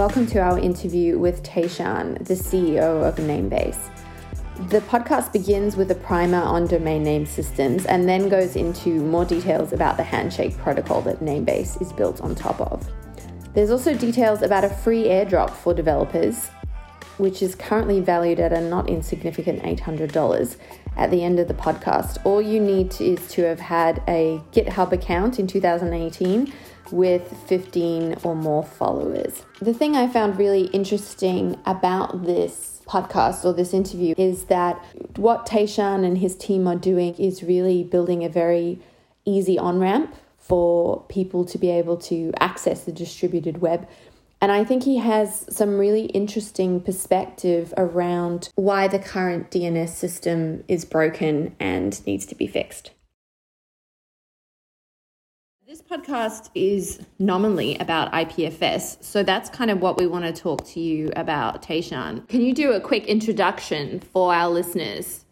Welcome to our interview with Tieshun, the CEO of Namebase. The podcast begins with a primer on domain name systems and then goes into more details about the Handshake protocol that Namebase is built on top of. There's also details about a free airdrop for developers, which is currently valued at a not insignificant $800 at the end of the podcast. All you need is to have had a GitHub account in 2018 with 15 or more followers. The thing I found really interesting about this podcast or this interview is that what Tieshun and his team are doing is really building a very easy on ramp for people to be able to access the distributed web. And I think he has some really interesting perspective around why the current DNS system is broken and needs to be fixed. Podcast is nominally about IPFS, so that's kind of what we want to talk to you about, Tieshun. Can you do a quick introduction for our listeners?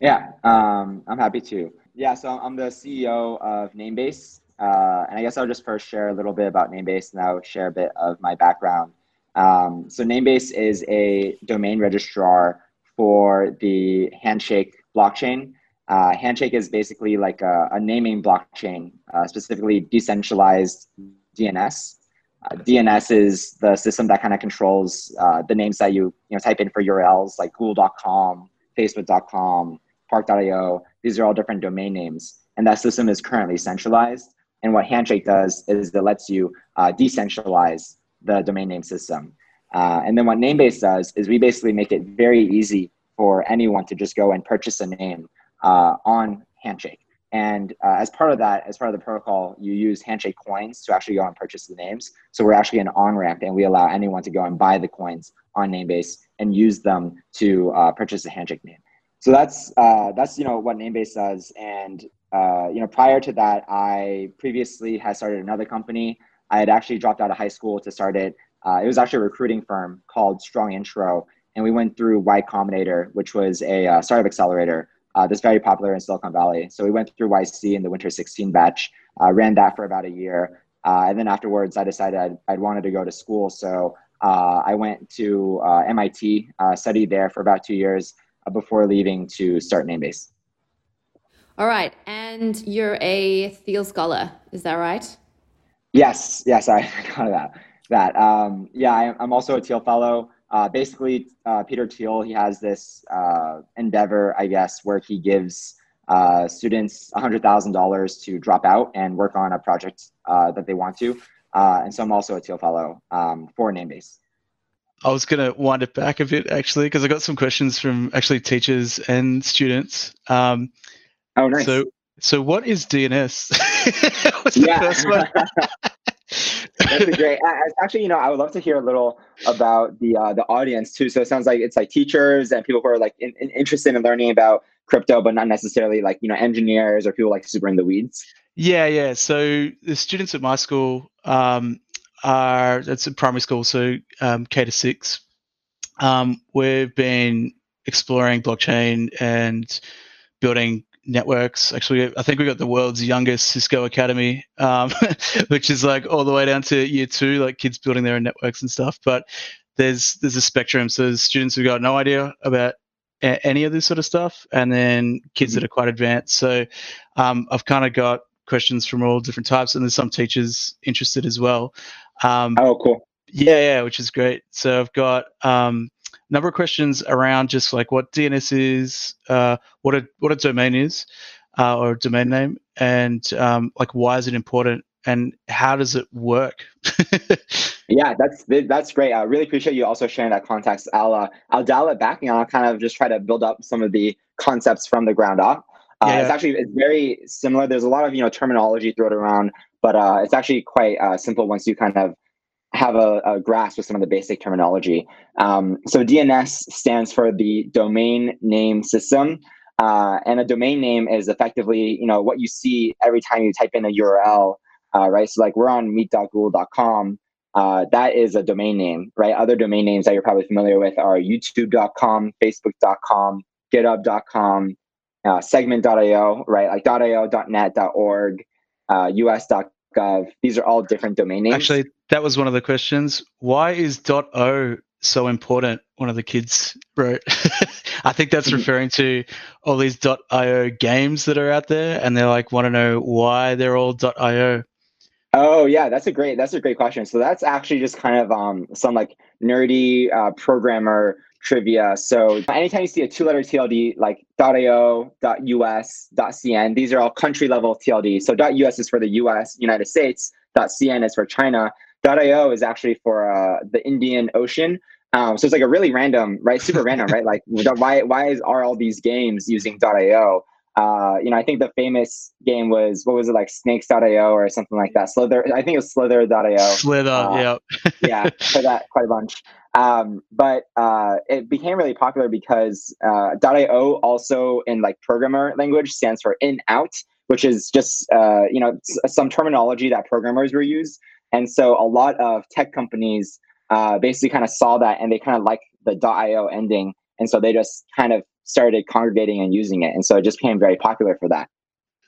Yeah, um, I'm happy to. Yeah, so I'm the CEO of Namebase, uh, and I guess I'll just first share a little bit about Namebase, and I'll share a bit of my background. Um, so Namebase is a domain registrar for the Handshake blockchain. Uh, Handshake is basically like a, a naming blockchain, uh, specifically decentralized DNS. Uh, DNS is the system that kind of controls uh, the names that you you know type in for URLs like Google.com, Facebook.com, Park.io. These are all different domain names, and that system is currently centralized. And what Handshake does is it lets you uh, decentralize the domain name system. Uh, and then what Namebase does is we basically make it very easy for anyone to just go and purchase a name uh, on Handshake. And uh, as part of that, as part of the protocol, you use Handshake coins to actually go and purchase the names. So we're actually an on ramp, and we allow anyone to go and buy the coins on Namebase and use them to uh, purchase a Handshake name. So that's uh, that's you know what Namebase does. And uh, you know prior to that, I previously had started another company. I had actually dropped out of high school to start it. Uh, it was actually a recruiting firm called Strong Intro, and we went through Y Combinator, which was a startup accelerator uh, that's very popular in Silicon Valley. So we went through YC in the winter 16 batch, uh, ran that for about a year. Uh, and then afterwards, I decided I'd, I'd, wanted to go to school. So uh, I went to uh, MIT, uh, studied there for about two years before leaving to start Namebase. All right. And you're a Thiel scholar, is that right? Yes. Yes, I got that. That. Um, yeah, I, I'm also a Thiel fellow uh, basically, uh, Peter Thiel, he has this uh, endeavor, I guess, where he gives uh, students $100,000 to drop out and work on a project uh, that they want to. Uh, and so I'm also a Thiel Fellow um, for Namebase. I was going to wind it back a bit, actually, because I got some questions from actually teachers and students. Um, oh, nice. So, so what is DNS? yeah. That's great. Actually, you know, I would love to hear a little about the uh, the audience too. So it sounds like it's like teachers and people who are like in, in, interested in learning about crypto, but not necessarily like you know engineers or people like super in the weeds. Yeah, yeah. So the students at my school um, are it's a primary school, so um, K to six. Um, we've been exploring blockchain and building networks. Actually, I think we got the world's youngest Cisco Academy, um, which is like all the way down to year two, like kids building their own networks and stuff. But there's there's a spectrum. So there's students who've got no idea about a- any of this sort of stuff, and then kids mm-hmm. that are quite advanced. So um, I've kind of got questions from all different types, and there's some teachers interested as well. Um, oh, cool. Yeah, yeah, which is great. So I've got um, number of questions around just like what DNS is, uh, what a what a domain is, uh, or a domain name, and um, like why is it important, and how does it work? yeah, that's that's great. I really appreciate you also sharing that context. I'll uh, I'll dial it back and I'll kind of just try to build up some of the concepts from the ground up. Uh, yeah. It's actually it's very similar. There's a lot of you know terminology thrown around, but uh, it's actually quite uh, simple once you kind of have a, a, grasp of some of the basic terminology. Um, so DNS stands for the domain name system. Uh, and a domain name is effectively, you know, what you see every time you type in a URL, uh, right? So like we're on meet.google.com. Uh, that is a domain name, right? Other domain names that you're probably familiar with are youtube.com, facebook.com, github.com, uh, segment.io, right? Like .io, .net, .org, uh, us.com .gov. These are all different domain names. Actually, that was one of the questions. Why is .o so important? One of the kids wrote. I think that's Mm-hmm. referring to all these .io games that are out there, and they're like want to know why they're all .io. Oh yeah, that's a great that's a great question. So that's actually just kind of um some like nerdy uh, programmer trivia. So anytime you see a two letter TLD like .io, .us, .cn, these are all country level TLD. So .us is for the US, United States. .cn is for China. .io is actually for uh, the Indian Ocean. Um, so it's like a really random, right? Super random, right? Like why why is are all these games using .io? Uh, you know, I think the famous game was what was it like snakes.io or something like that. Slither, I think it was slither.io. Slither, Uh, yeah. yeah, for that quite a bunch. Um, but uh, it became really popular because uh, .io also in like programmer language stands for in out, which is just uh, you know some terminology that programmers were use. And so a lot of tech companies uh, basically kind of saw that and they kind of like the .io ending, and so they just kind of started congregating and using it, and so it just became very popular for that.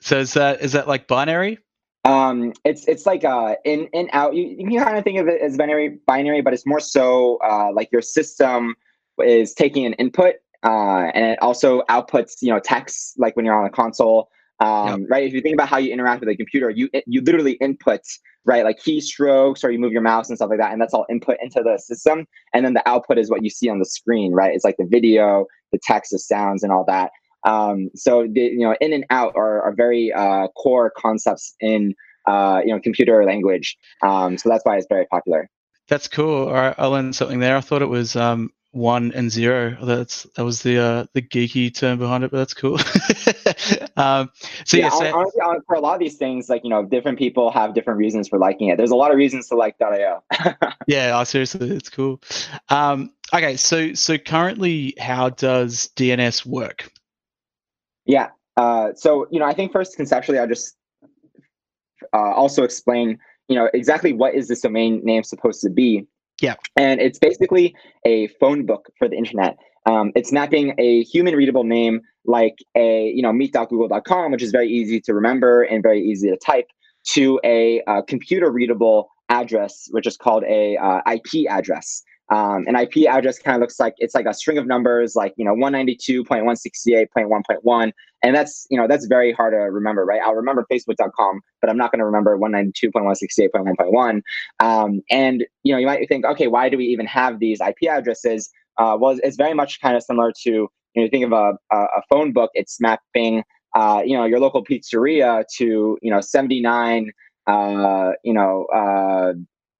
So is that is that like binary? Um, it's it's like uh in in out. You, you can kind of think of it as binary binary, but it's more so uh, like your system is taking an input uh, and it also outputs you know text like when you're on a console. Um, Right. If you think about how you interact with a computer, you you literally input right like keystrokes or you move your mouse and stuff like that, and that's all input into the system. And then the output is what you see on the screen. Right. It's like the video, the text, the sounds, and all that. Um, so the, you know, in and out are, are very uh, core concepts in uh, you know computer language. Um, so that's why it's very popular. That's cool. All right, I learned something there. I thought it was um, one and zero. That's that was the uh, the geeky term behind it, but that's cool. um, so yeah, yeah, so, honestly, for a lot of these things, like you know, different people have different reasons for liking it. There's a lot of reasons to like .io. yeah. Oh, seriously, it's cool. Um, okay, so so currently, how does DNS work? yeah. Uh, so you know, I think first conceptually, I'll just uh, also explain, you know, exactly what is this domain name supposed to be. Yeah. And it's basically a phone book for the internet. Um, it's mapping a human readable name like a, you know, meet.google.com, which is very easy to remember and very easy to type, to a uh, computer readable address, which is called a uh, IP address. Um, an IP address kind of looks like it's like a string of numbers, like you know, 192.168.1.1, and that's you know that's very hard to remember, right? I'll remember Facebook.com, but I'm not going to remember 192.168.1.1. Um, and you know, you might think, okay, why do we even have these IP addresses? Uh, well, it's very much kind of similar to you know, think of a, a, a phone book. It's mapping, uh, you know, your local pizzeria to you know 79, uh, you know. Uh,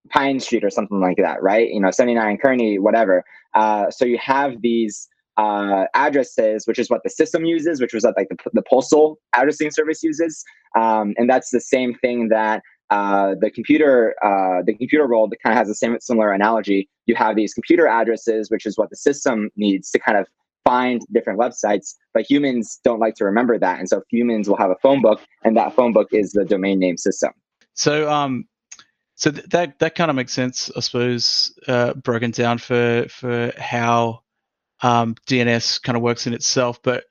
Pine Street or something like that, right? You know, 79 Kearney, whatever. Uh, so you have these uh, addresses, which is what the system uses, which was what like the, the postal addressing service uses, um, and that's the same thing that uh, the computer uh, the computer world kind of has the same similar analogy. You have these computer addresses, which is what the system needs to kind of find different websites, but humans don't like to remember that, and so humans will have a phone book, and that phone book is the domain name system. So um, so th- that that kind of makes sense, I suppose, uh, broken down for for how um, DNS kind of works in itself. But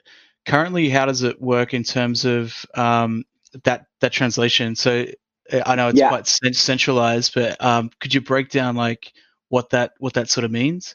currently, how does it work in terms of um, that that translation? So uh, I know it's Yeah. quite centralized, but um, could you break down like what that what that sort of means?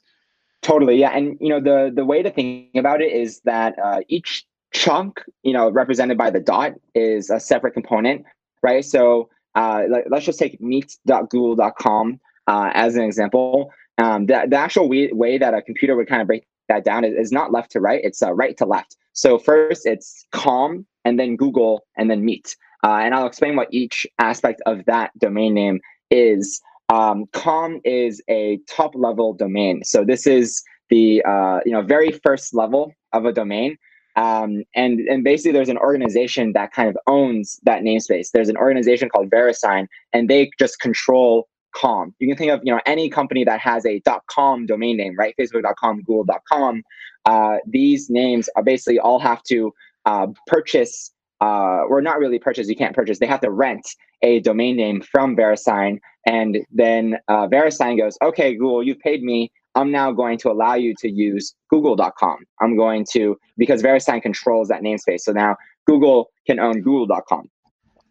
Totally, yeah, and you know the the way to think about it is that uh, each chunk, you know, represented by the dot, is a separate component, right? So uh, let, us just take meet.google.com uh, as an example. Um, the, the actual way, way that a computer would kind of break that down is, is not left to right; it's uh, right to left. So first it's com, and then Google, and then Meet, uh, and I'll explain what each aspect of that domain name is. Um, com is a top level domain. So this is the uh, you know very first level of a domain. Um, and and basically there's an organization that kind of owns that namespace. There's an organization called VeriSign, and they just control com. You can think of you know any company that has a .com domain name, right? Facebook.com, Google.com. Uh, these names are basically all have to uh, purchase, uh, or not really purchase. You can't purchase. They have to rent a domain name from VeriSign, and then uh, VeriSign goes, "Okay, Google, you've paid me. I'm now going to allow you to use Google.com. I'm going to because VeriSign controls that namespace. So now Google can own Google.com.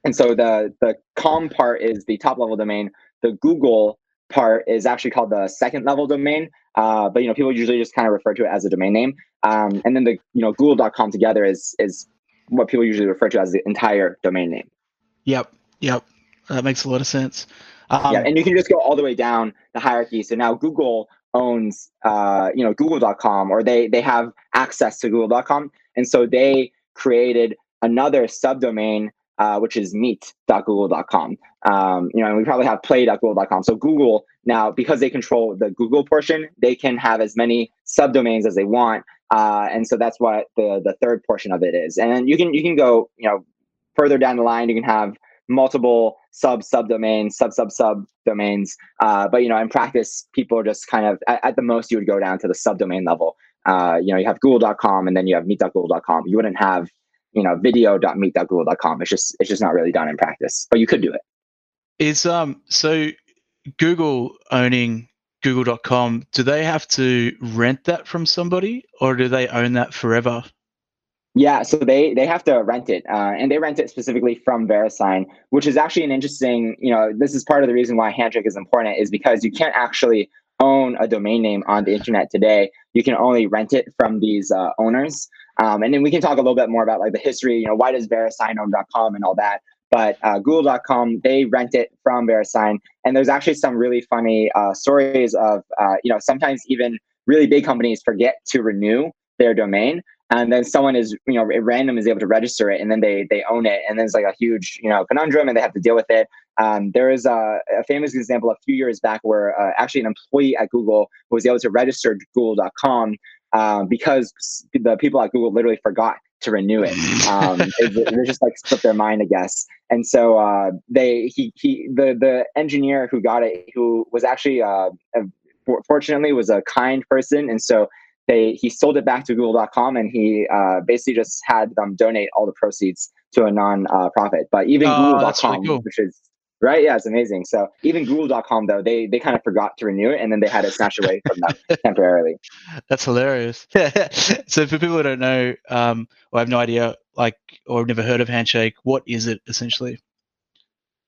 and so the the com part is the top level domain. The Google part is actually called the second level domain. Uh, but you know, people usually just kind of refer to it as a domain name. Um, and then the you know Google.com together is is what people usually refer to as the entire domain name. Yep, yep, that makes a lot of sense. Um, yeah, and you can just go all the way down the hierarchy. So now Google owns uh, you know Google.com, or they they have access to Google.com, and so they created another subdomain uh, which is meet.google.com. Um, you know, and we probably have play.google.com. So Google now, because they control the Google portion, they can have as many subdomains as they want. Uh, and so that's what the the third portion of it is. And you can you can go you know further down the line. You can have multiple sub subdomains, sub sub sub domains. Uh, but you know, in practice, people are just kind of at, at, the most you would go down to the subdomain level. Uh, you know, you have Google.com and then you have Meet.google.com. You wouldn't have you know, video.meet.google.com. It's just it's just not really done in practice, but you could do it. Is um so Google owning google.com, do they have to rent that from somebody or do they own that forever? Yeah, so they they have to rent it, uh, and they rent it specifically from VeriSign, which is actually an interesting. You know, this is part of the reason why Handshake is important, is because you can't actually own a domain name on the internet today. You can only rent it from these uh, owners. Um, and then we can talk a little bit more about like the history, you know, why does VeriSign own.com and all that. But uh, Google.com, they rent it from VeriSign. And there's actually some really funny uh, stories of, uh, you know, sometimes even really big companies forget to renew their domain. And then someone is, you know, random is able to register it and then they they own it. And then it's like a huge, you know, conundrum and they have to deal with it. Um, there is a, a, famous example a few years back where uh, actually an employee at Google was able to register Google.com um, because the people at Google literally forgot to renew it. Um, they just like slipped their mind, I guess. And so uh, they he he the the engineer who got it, who was actually uh, fortunately was a kind person, and so they he sold it back to Google.com, and he uh, basically just had them donate all the proceeds to a non-profit. But even oh, Google.com, cool. which is Right? Yeah, it's amazing. So even Google.com though, they they kind of forgot to renew it and then they had it snatched away from them temporarily. That's hilarious. so for people who don't know, um, or have no idea, like or have never heard of Handshake, what is it essentially?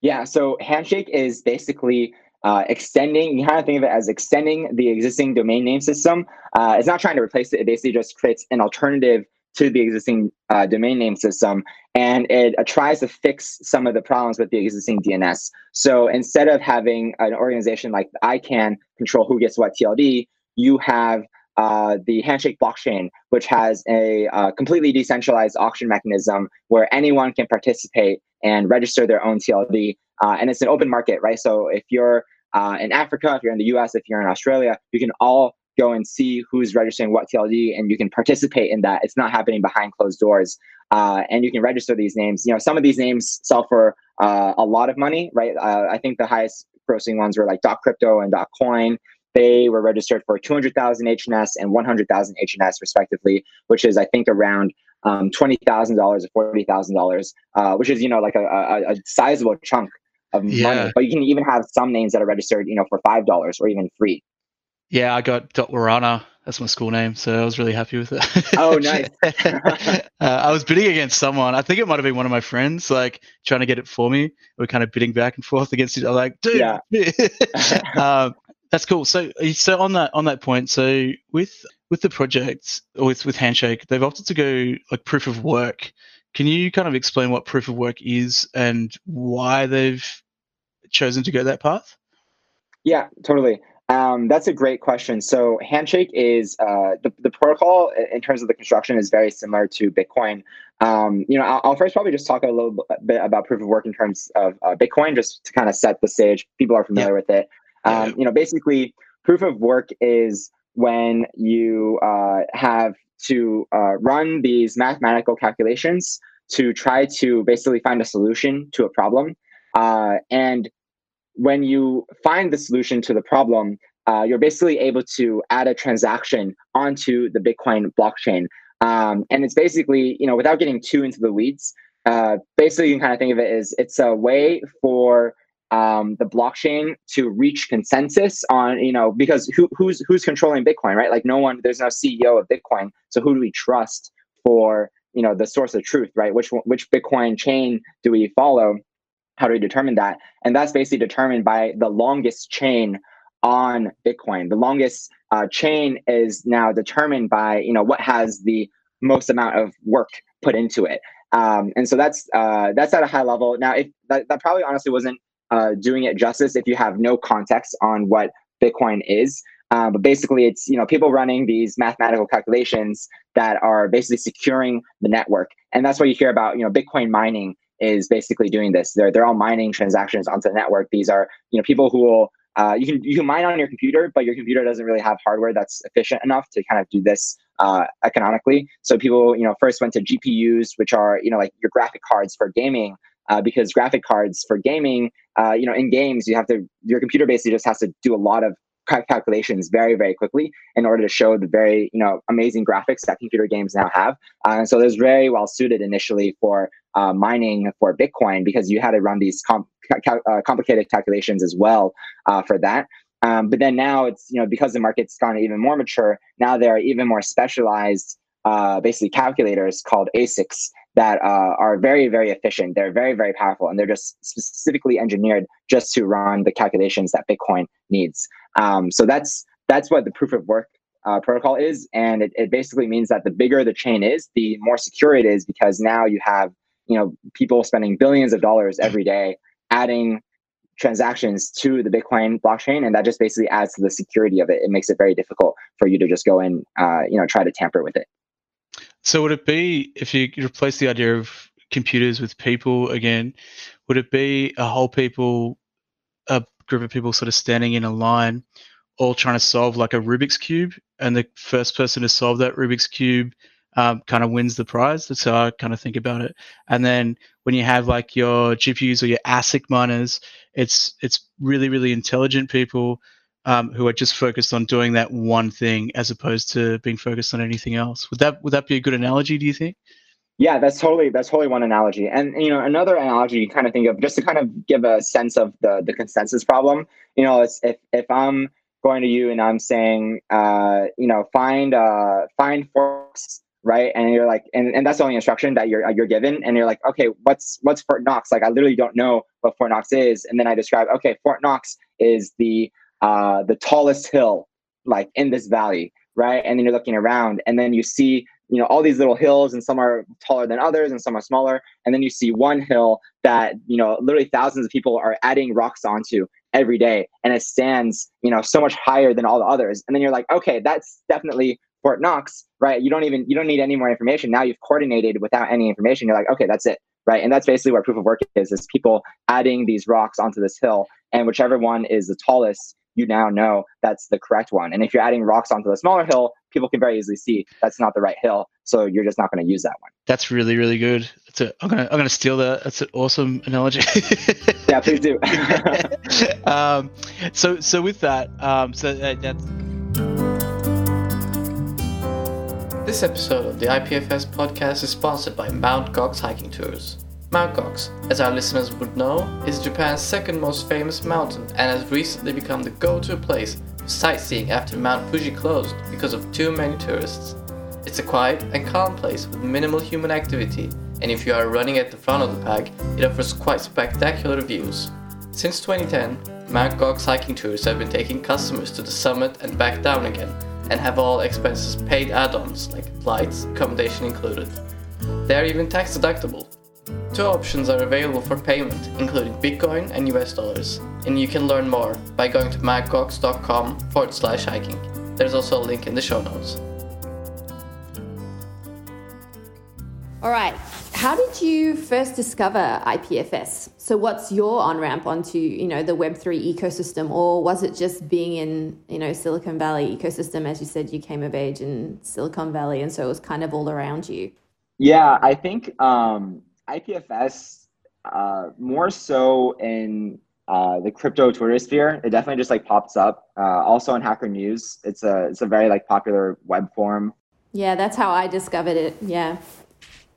Yeah, so Handshake is basically uh, extending, you kind of think of it as extending the existing domain name system. Uh, it's not trying to replace it. It basically just creates an alternative to the existing uh, domain name system and it uh, tries to fix some of the problems with the existing DNS. So instead of having an organization like ICANN control who gets what TLD, you have uh, the Handshake blockchain, which has a uh, completely decentralized auction mechanism where anyone can participate and register their own TLD. Uh, and it's an open market, right? So if you're uh, in Africa, if you're in the US, if you're in Australia, you can all go and see who's registering what TLD and you can participate in that. It's not happening behind closed doors. Uh, and you can register these names. You know, some of these names sell for uh, a lot of money, right? Uh, I think the highest grossing ones were like dot Crypto and dot Coin. They were registered for 200,000 HNS and 100,000 HNS respectively, which is I think around um, $20,000 or $40,000, uh, which is, you know, like a, a, a sizable chunk of yeah. money. But you can even have some names that are registered, you know, for $5 or even free. Yeah, I got Dot Lorana. That's my school name, so I was really happy with it. Oh, nice. uh, I was bidding against someone. I think it might have been one of my friends, like trying to get it for me. We are kind of bidding back and forth against each other. Like, dude, yeah. um, that's cool. So, so on that on that point, so with with the project or with with Handshake, they've opted to go like proof of work. Can you kind of explain what proof of work is and why they've chosen to go that path? Yeah, totally. Um, that's a great question. So Handshake is uh, the, the protocol in terms of the construction is very similar to Bitcoin. Um, you know, I'll, I'll, first probably just talk a little bit about proof of work in terms of uh, Bitcoin, just to kind of set the stage. People are familiar yeah. with it. Um. You know, basically, proof of work is when you uh, have to uh, run these mathematical calculations to try to basically find a solution to a problem. Uh, and when you find the solution to the problem, uh, you're basically able to add a transaction onto the Bitcoin blockchain. Um, and it's basically, you know, without getting too into the weeds, uh, basically you can kind of think of it as it's a way for um, the blockchain to reach consensus on, you know, because who, who's who's controlling Bitcoin, right? Like no one, there's no CEO of Bitcoin, so who do we trust for you know the source of truth, right? Which which Bitcoin chain do we follow? How do we determine that? And that's basically determined by the longest chain on Bitcoin. The longest uh, chain is now determined by you know what has the most amount of work put into it. Um, and so that's uh, that's at a high level. Now, if that, that probably honestly wasn't uh, doing it justice if you have no context on what Bitcoin is. Uh, but basically, it's you know people running these mathematical calculations that are basically securing the network, and that's what you hear about. You know, Bitcoin mining is basically doing this. They're they're all mining transactions onto the network. These are you know people who will uh, you can you can mine on your computer, but your computer doesn't really have hardware that's efficient enough to kind of do this uh, economically. So people, you know, first went to GPUs, which are you know like your graphic cards for gaming, uh, because graphic cards for gaming, uh, you know, in games you have to your computer basically just has to do a lot of calculations very very quickly in order to show the very you know amazing graphics that computer games now have. Uh, and so it was very well suited initially for uh, mining for bitcoin because you had to run these com- ca- uh, complicated calculations as well uh, for that. Um, but then now it's you know because the market's gone even more mature now there are even more specialized uh, basically calculators called asics that uh, are very very efficient they're very very powerful and they're just specifically engineered just to run the calculations that bitcoin needs um, so that's that's what the proof of work uh, protocol is, and it, it basically means that the bigger the chain is, the more secure it is because now you have you know people spending billions of dollars every day adding transactions to the Bitcoin blockchain, and that just basically adds to the security of it. It makes it very difficult for you to just go and uh, you know try to tamper with it. So would it be if you replace the idea of computers with people again? Would it be a whole people, a group of people sort of standing in a line, all trying to solve like a Rubik's cube, and the first person to solve that Rubik's cube um, kind of wins the prize. That's how I kind of think about it. And then when you have like your GPUs or your ASIC miners, it's it's really really intelligent people um, who are just focused on doing that one thing as opposed to being focused on anything else. Would that would that be a good analogy? Do you think? Yeah, that's totally that's totally one analogy. And you know, another analogy you kind of think of just to kind of give a sense of the the consensus problem. You know, it's if if I'm going to you and I'm saying, uh, you know, find uh find forks, right? And you're like, and, and that's the only instruction that you're you're given. And you're like, okay, what's what's Fort Knox? Like, I literally don't know what Fort Knox is. And then I describe, okay, Fort Knox is the uh the tallest hill like in this valley, right? And then you're looking around, and then you see you know all these little hills and some are taller than others and some are smaller and then you see one hill that you know literally thousands of people are adding rocks onto every day and it stands you know so much higher than all the others. And then you're like okay that's definitely fort knox right? You don't even you don't need any more information. Now you've coordinated without any information. You're like okay that's it right? And that's basically what proof of work is is people adding these rocks onto this hill and whichever one is the tallest you now know that's the correct one. And if you're adding rocks onto the smaller hill, people can very easily see that's not the right hill. So you're just not going to use that one. That's really, really good. That's a, I'm gonna I'm gonna steal that. That's an awesome analogy. yeah, please do. um, so so with that, um, so that, that's. This episode of the IPFS podcast is sponsored by Mount Gox Hiking Tours. Mount as our listeners would know, is Japan's second most famous mountain and has recently become the go-to place for sightseeing after Mount Fuji closed because of too many tourists. It's a quiet and calm place with minimal human activity, and if you are running at the front of the pack, it offers quite spectacular views. Since 2010, Mount Gox hiking tours have been taking customers to the summit and back down again, and have all expenses paid add-ons like flights, accommodation included. They are even tax deductible, Two options are available for payment, including Bitcoin and US dollars, and you can learn more by going to mountgox.com forward slash hiking. There's also a link in the show notes. All right. How did you first discover IPFS? So what's your on-ramp onto, you know, the Web3 ecosystem or was it just being in, you know, Silicon Valley ecosystem as you said you came of age in Silicon Valley and so it was kind of all around you? Yeah, I think um IPFS uh, more so in uh, the crypto Twitter sphere. It definitely just like pops up. Uh, also on Hacker News, it's a it's a very like popular web forum. Yeah, that's how I discovered it. Yeah.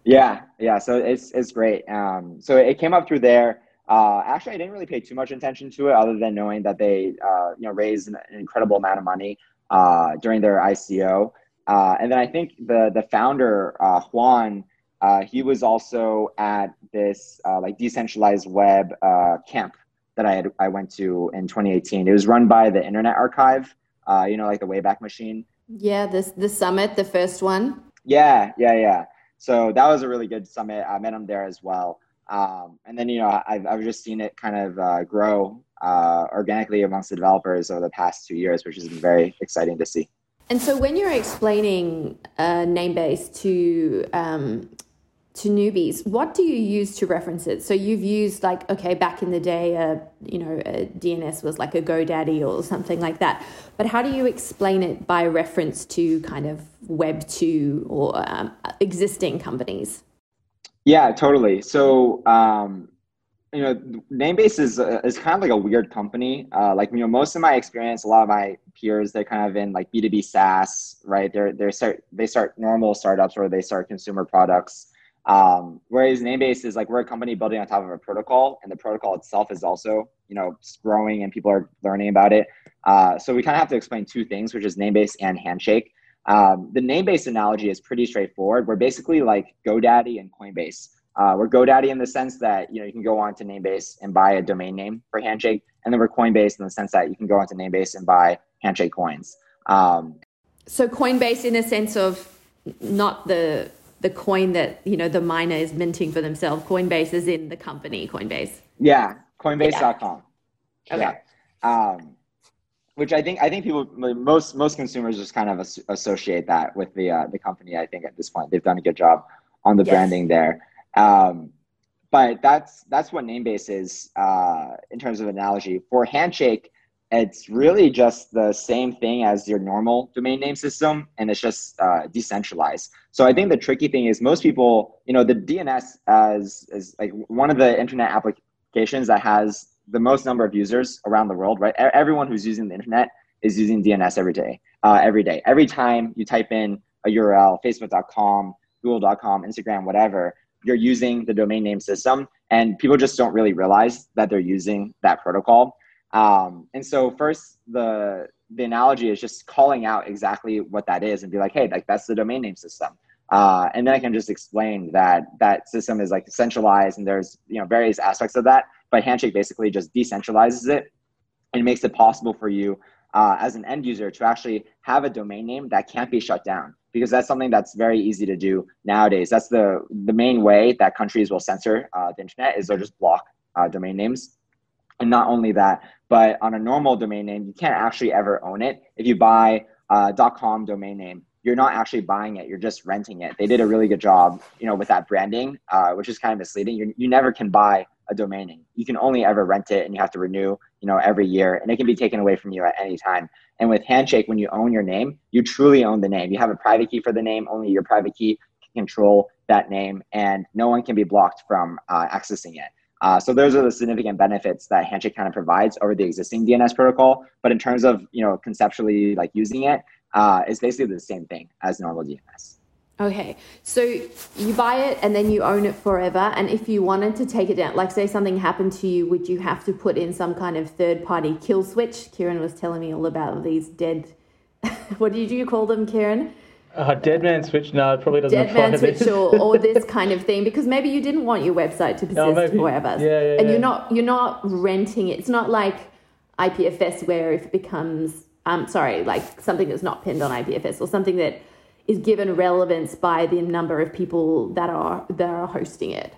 Yeah, yeah. So it's it's great. Um, so it came up through there. Uh, actually, I didn't really pay too much attention to it, other than knowing that they uh, you know raised an, an incredible amount of money uh, during their ICO. Uh, and then I think the the founder uh, Juan uh, he was also at this uh, like decentralized web uh, camp that I had I went to in 2018. It was run by the Internet Archive, uh, you know, like the Wayback Machine. Yeah, this the summit, the first one. Yeah, yeah, yeah. So that was a really good summit. I met him there as well. Um, and then you know I've I've just seen it kind of uh, grow uh, organically amongst the developers over the past two years, which has been very exciting to see. And so when you're explaining uh, Namebase to um, to newbies, what do you use to reference it? So you've used like, okay, back in the day, uh, you know, a DNS was like a GoDaddy or something like that. But how do you explain it by reference to kind of Web two or um, existing companies? Yeah, totally. So, um, you know, Namebase is uh, is kind of like a weird company. Uh, like you know, most of my experience, a lot of my peers, they're kind of in like B two B SaaS, right? They're they start they start normal startups or they start consumer products. Um, whereas Namebase is like we're a company building on top of a protocol, and the protocol itself is also you know growing and people are learning about it. Uh, so we kind of have to explain two things, which is Namebase and Handshake. Um, the Namebase analogy is pretty straightforward. We're basically like GoDaddy and Coinbase. Uh, we're GoDaddy in the sense that you know you can go on to Namebase and buy a domain name for Handshake, and then we're Coinbase in the sense that you can go onto Namebase and buy Handshake coins. Um, so Coinbase, in a sense of not the the coin that you know the miner is minting for themselves. Coinbase is in the company Coinbase. Yeah, Coinbase.com. Yeah. Okay. Yeah. Um, which I think I think people most most consumers just kind of associate that with the uh, the company. I think at this point they've done a good job on the yes. branding there. Um, but that's that's what Namebase is uh, in terms of analogy. For Handshake, it's really just the same thing as your normal domain name system and it's just uh, decentralized. So i think the tricky thing is most people you know the dns as is like one of the internet applications that has the most number of users around the world right? Everyone who's using the internet is using dns every day uh, every day. Every time you type in a url facebook.com google.com instagram whatever you're using the domain name system and people just don't really realize that they're using that protocol um, and so first the the analogy is just calling out exactly what that is and be like, hey, like that's the domain name system. Uh, and then I can just explain that that system is like centralized and there's you know various aspects of that. But Handshake basically just decentralizes it and makes it possible for you uh, as an end user to actually have a domain name that can't be shut down because that's something that's very easy to do nowadays. That's the the main way that countries will censor uh, the internet is they'll just block uh, domain names. And not only that, but on a normal domain name, you can't actually ever own it. If you buy a .com domain name, you're not actually buying it; you're just renting it. They did a really good job, you know, with that branding, uh, which is kind of misleading. You you never can buy a domain name. You can only ever rent it, and you have to renew, you know, every year, and it can be taken away from you at any time. And with Handshake, when you own your name, you truly own the name. You have a private key for the name. Only your private key can control that name, and no one can be blocked from uh, accessing it. Uh, so those are the significant benefits that Handshake kind of provides over the existing DNS protocol. But in terms of you know conceptually like using it, uh, it's basically the same thing as normal DNS. Okay, so you buy it and then you own it forever. And if you wanted to take it down, like say something happened to you, would you have to put in some kind of third party kill switch? Kieran was telling me all about these dead. what did you call them, Kieran? Uh, dead man switch? No, it probably doesn't dead man switch or, or, this kind of thing because maybe you didn't want your website to persist no, forever. Yeah, yeah, and yeah. you're not you're not renting it. It's not like IPFS where if it becomes um sorry like something that's not pinned on IPFS or something that is given relevance by the number of people that are that are hosting it.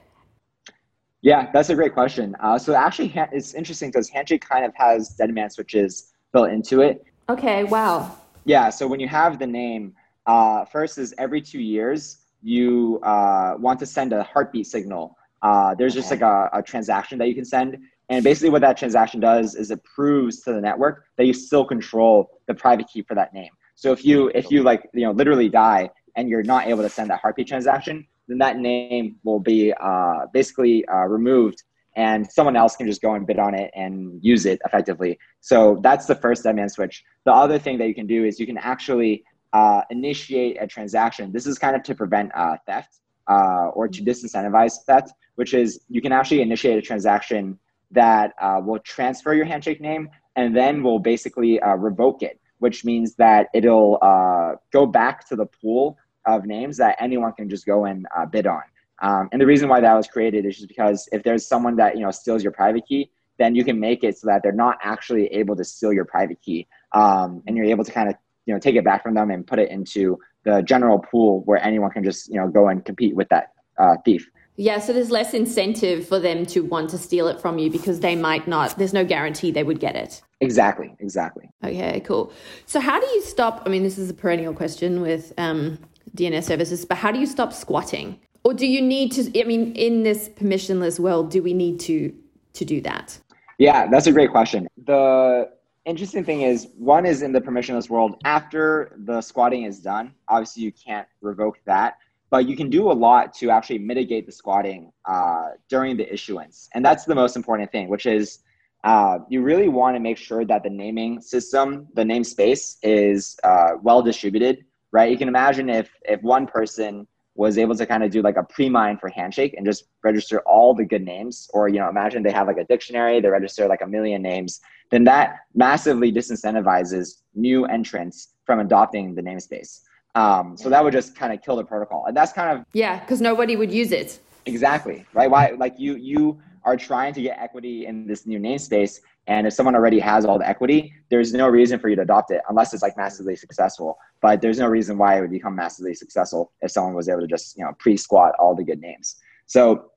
Yeah, that's a great question. Uh, so actually, it's interesting because Handshake kind of has dead man switches built into it. Okay. Wow. Yeah. So when you have the name uh, first is every two years, you uh, want to send a heartbeat signal. Uh, there's just like a, a, transaction that you can send. And basically, what that transaction does is it proves to the network that you still control the private key for that name. So if you if you like you know literally die and you're not able to send that heartbeat transaction, then that name will be uh, basically uh, removed, and someone else can just go and bid on it and use it effectively. So that's the first dead man switch. The other thing that you can do is you can actually uh, initiate a transaction. This is kind of to prevent uh, theft uh, or to disincentivize theft, which is you can actually initiate a transaction that uh, will transfer your handshake name and then will basically uh, revoke it, which means that it'll uh, go back to the pool of names that anyone can just go and bid on. Um, and the reason why that was created is just because if there's someone that you know steals your private key, then you can make it so that they're not actually able to steal your private key, um, and you're able to kind of you know take it back from them and put it into the general pool where anyone can just you know go and compete with that uh, thief. Yeah, so there's less incentive for them to want to steal it from you because they might not. There's no guarantee they would get it. Exactly, exactly. Okay, cool. So how do you stop? I mean, this is a perennial question with um, DNS services, but how do you stop squatting? Or do you need to? I mean, in this permissionless world, do we need to to do that? Yeah, that's a great question. The interesting thing is, one is in the permissionless world. After the squatting is done, obviously you can't revoke that but you can do a lot to actually mitigate the squatting uh, during the issuance. And that's the most important thing, which is uh, you really want to make sure that the naming system, the namespace, is uh, well distributed, right? You can imagine if if one person was able to kind of do like a pre-mine for handshake and just register all the good names or you know imagine they have like a dictionary they register like a million names then that massively disincentivizes new entrants from adopting the namespace um, so that would just kind of kill the protocol, and that's kind of yeah, because nobody would use it. Exactly right. Why like you you are trying to get equity in this new namespace, and if someone already has all the equity, there's no reason for you to adopt it unless it's like massively successful. But there's no reason why it would become massively successful if someone was able to just you know pre-squat all the good names. So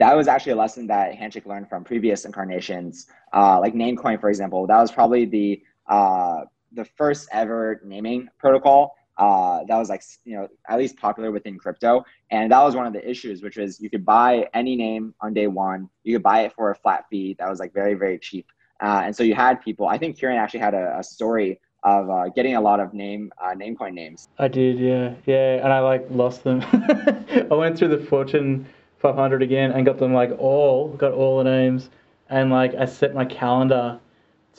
that was actually a lesson that Handshake learned from previous incarnations, uh, like Namecoin, for example. That was probably the uh, the first ever naming protocol uh, that was like you know at least popular within crypto. And that was one of the issues which was you could buy any name on day one. You could buy it for a flat fee that was like very very cheap. Uh, and so you had people i think kieran actually had a, a story of uh, getting a lot of name uh, namecoin names. I did yeah. Yeah and i like lost them. I went through the fortune 500 again and got them like all got all the names. And like i set my calendar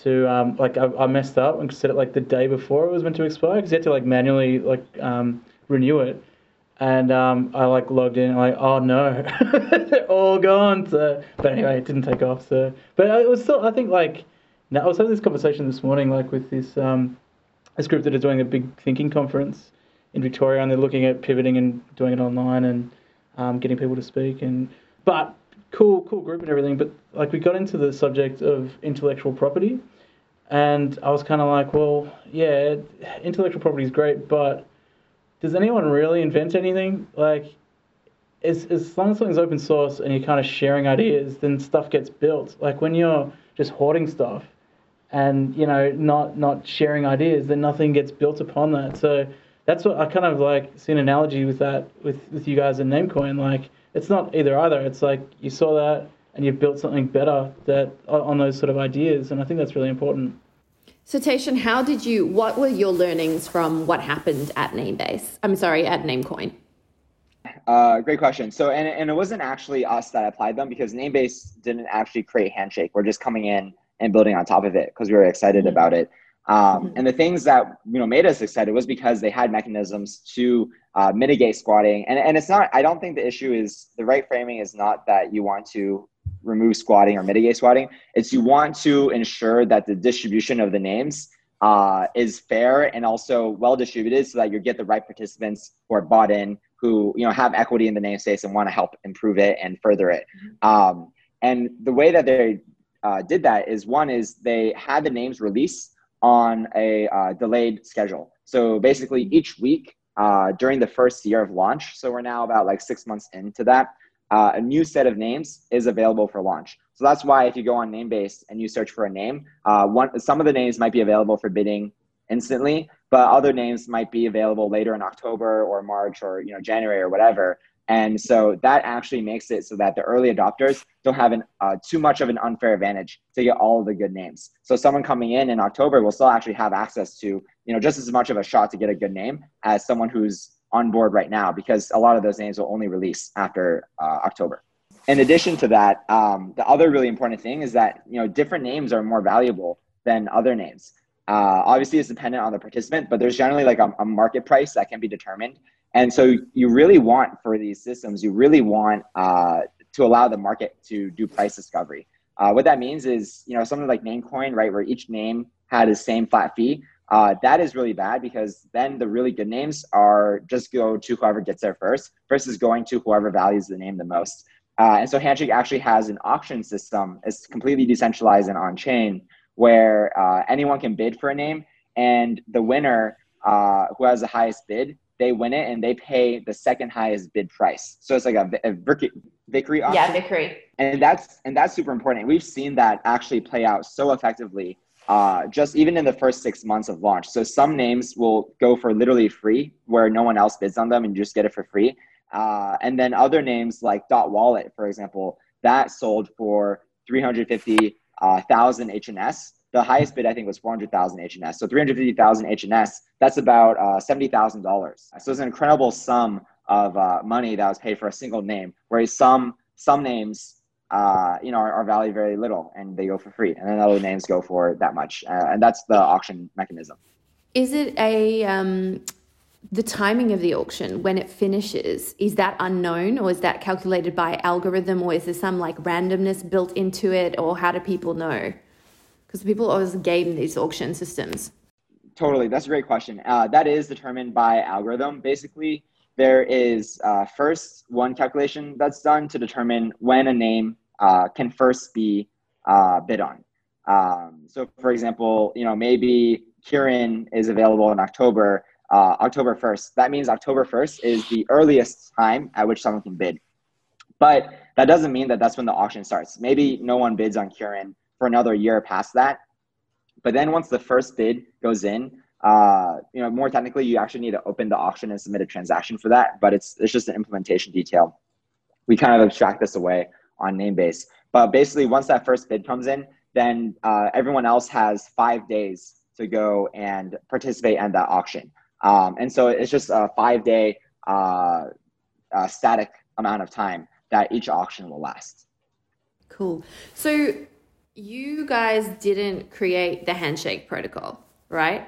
to um, like I, I, messed up and set it like the day before it was meant to expire because you had to like manually like um, renew it, and um, I like logged in and like oh no, they're all gone. So, but anyway, it didn't take off. So, but it was still I think like now I was having this conversation this morning like with this um, this group that are doing a big thinking conference in Victoria and they're looking at pivoting and doing it online and um, getting people to speak and but cool, cool group and everything, but like we got into the subject of intellectual property, and I was kind of like, well, yeah, intellectual property is great, but does anyone really invent anything? Like, as, as long as something's open source and you're kind of sharing ideas, then stuff gets built. Like when you're just hoarding stuff and you know not not sharing ideas, then nothing gets built upon that. So that's what I kind of like see an analogy with that with with you guys in Namecoin. Like it's not either either. It's like you saw that and you've built something better that on those sort of ideas, and I think that's really important. So, Tieshun, how did you? What were your learnings from what happened at Namebase? I'm sorry, at Namecoin. Uh, great question. So, and, and it wasn't actually us that applied them because Namebase didn't actually create Handshake. We're just coming in and building on top of it because we were excited mm-hmm. about it. Um, mm-hmm. And the things that you know made us excited was because they had mechanisms to uh, mitigate squatting. And and it's not. I don't think the issue is the right framing is not that you want to remove squatting or mitigate squatting. It's you want to ensure that the distribution of the names uh, is fair and also well distributed, so that you get the right participants who are bought in, who you know have equity in the namespace and want to help improve it and further it. Mm-hmm. Um, and the way that they uh, did that is one is they had the names released on a uh, delayed schedule. So basically, each week uh, during the first year of launch, so we're now about like six months into that, uh, a new set of names is available for launch. So that's why if you go on Namebase and you search for a name, uh, one some of the names might be available for bidding instantly, but other names might be available later in October or March or you know January or whatever. And so that actually makes it so that the early adopters don't have an, uh, too much of an unfair advantage to get all of the good names. So someone coming in in October will still actually have access to, you know, just as much of a shot to get a good name as someone who's on board right now, because a lot of those names will only release after uh, October. In addition to that, um, the other really important thing is that, you know, different names are more valuable than other names. Uh, obviously, it's dependent on the participant, but there's generally like a, a market price that can be determined and so you really want for these systems, you really want uh, to allow the market to do price discovery. Uh, what that means is, you know, something like Namecoin, right, where each name had the same flat fee. uh, that is really bad because then the really good names are just go to whoever gets there first versus going to whoever values the name the most. Uh, and so Handshake actually has an auction system. It's completely decentralized and on chain where uh, anyone can bid for a name and the winner uh, who has the highest bid they win it and they pay the second highest bid price. So it's like a, a victory auction. Yeah, victory. And that's and that's super important. We've seen that actually play out so effectively. Uh, just even in the first six months of launch. So some names will go for literally free, where no one else bids on them, and you just get it for free. Uh, and then other names like Dot Wallet, for example, that sold for three hundred fifty uh, thousand HNS the highest bid I think was 400,000 HNS. So 350,000 HNS, that's about uh, $70,000. So it's an incredible sum of uh, money that was paid for a single name, whereas some some names, uh, you know, are, are, valued very little and they go for free, and then other names go for that much, uh, and that's the auction mechanism. Is it a um, the timing of the auction when it finishes? Is that unknown, or is that calculated by algorithm, or is there some like randomness built into it, or how do people know? Because people always game these auction systems. Totally, that's a great question. Uh, that is determined by algorithm. Basically, there is uh, first one calculation that's done to determine when a name uh, can first be uh, bid on. Um, so, for example, you know maybe Kieran is available in October, uh, October first. That means October first is the earliest time at which someone can bid. But that doesn't mean that that's when the auction starts. Maybe no one bids on Kieran for another year past that. But then once the first bid goes in, uh, you know, more technically, you actually need to open the auction and submit a transaction for that. But it's it's just an implementation detail. We kind of abstract this away on Namebase. But basically, once that first bid comes in, then uh, everyone else has five days to go and participate in that auction. Um, and so it's just a five day uh, uh, static amount of time that each auction will last. Cool. So you guys didn't create the handshake protocol, right?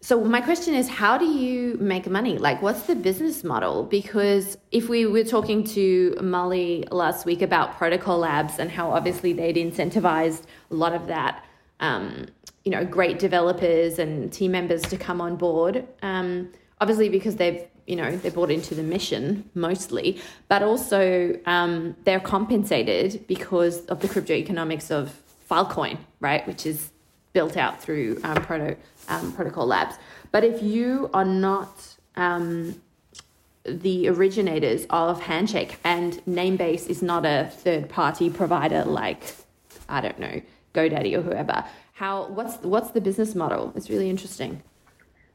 So my question is how do you make money? Like what's the business model? Because if we were talking to Molly last week about protocol labs and how obviously they'd incentivized a lot of that um, you know, great developers and team members to come on board. Um, obviously because they've you know they're bought into the mission mostly but also um, they're compensated because of the crypto economics of Filecoin, right, which is built out through um, Proto, um, Protocol Labs. But if you are not um, the originators of Handshake and Namebase is not a third party provider like, I don't know, GoDaddy or whoever, how what's what's the business model? It's really interesting.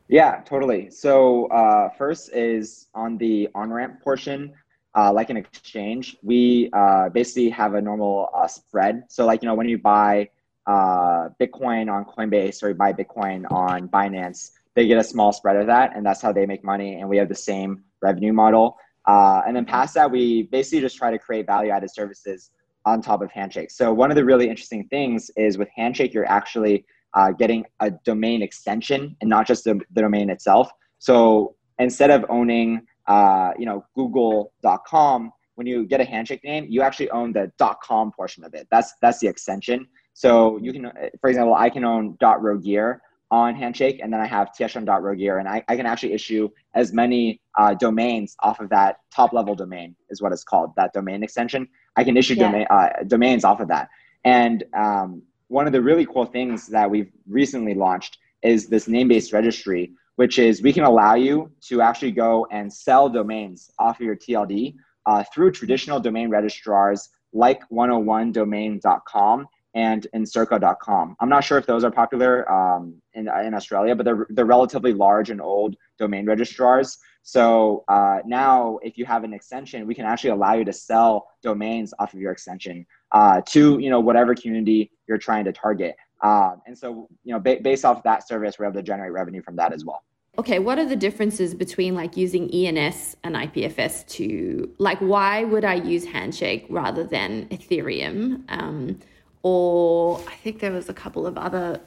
Yeah, totally. So uh, first is on the on ramp portion uh, like an exchange, we uh, basically have a normal uh, spread. So, like, you know, when you buy uh, Bitcoin on Coinbase or you buy Bitcoin on Binance, they get a small spread of that, and that's how they make money. And we have the same revenue model. Uh, and then past that, we basically just try to create value added services on top of Handshake. So, one of the really interesting things is with Handshake, you're actually uh, getting a domain extension and not just the, the domain itself. So, instead of owning uh, you know, google.com, when you get a handshake name, you actually own the .com portion of it. That's that's the extension. So you can, for example, I can own .roquerre on Handshake, and then I have tieshun.roquerre, and I, I can actually issue as many uh, domains off of that top level domain is what it's called, that domain extension. I can issue yeah. domain, uh, domains off of that. And um, one of the really cool things that we've recently launched is this Namebase registry which is we can allow you to actually go and sell domains off of your TLD uh, through traditional domain registrars like 101domain.com and encirca.com. I'm not sure if those are popular um, in, in Australia, but they're, they're relatively large and old domain registrars. So uh, now, if you have an extension, we can actually allow you to sell domains off of your extension uh, to you know whatever community you're trying to target. Um, and so, you know, ba- based off that service, we're able to generate revenue from that as well. Okay, what are the differences between like using ENS and IPFS to like why would I use Handshake rather than Ethereum? Um, or I think there was a couple of other.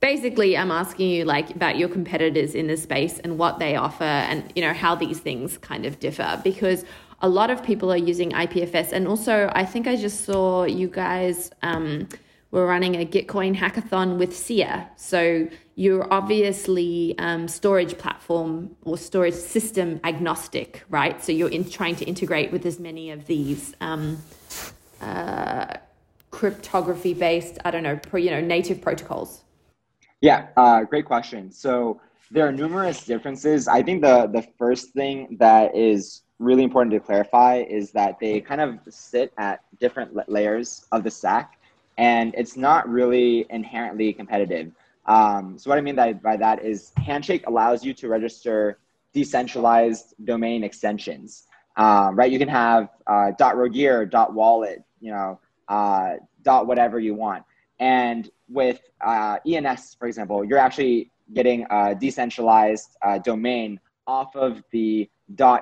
Basically, I'm asking you like about your competitors in the space and what they offer, and you know how these things kind of differ because a lot of people are using IPFS, and also I think I just saw you guys. Um, we're running a Gitcoin hackathon with Sia. So you're obviously um, storage platform or storage system agnostic, right? So you're in, trying to integrate with as many of these um, uh, cryptography based, I don't know, pro, you know, native protocols. Yeah, uh, great question. So there are numerous differences. I think the the first thing that is really important to clarify is that they kind of sit at different layers of the stack, and it's not really inherently competitive. Um, so what I mean by, that is Handshake allows you to register decentralized domain extensions. Um, right, you can have uh, .roquerre, .wallet, you know, uh, whatever you want. And with uh, ENS, for example, you're actually getting a decentralized uh, domain off of the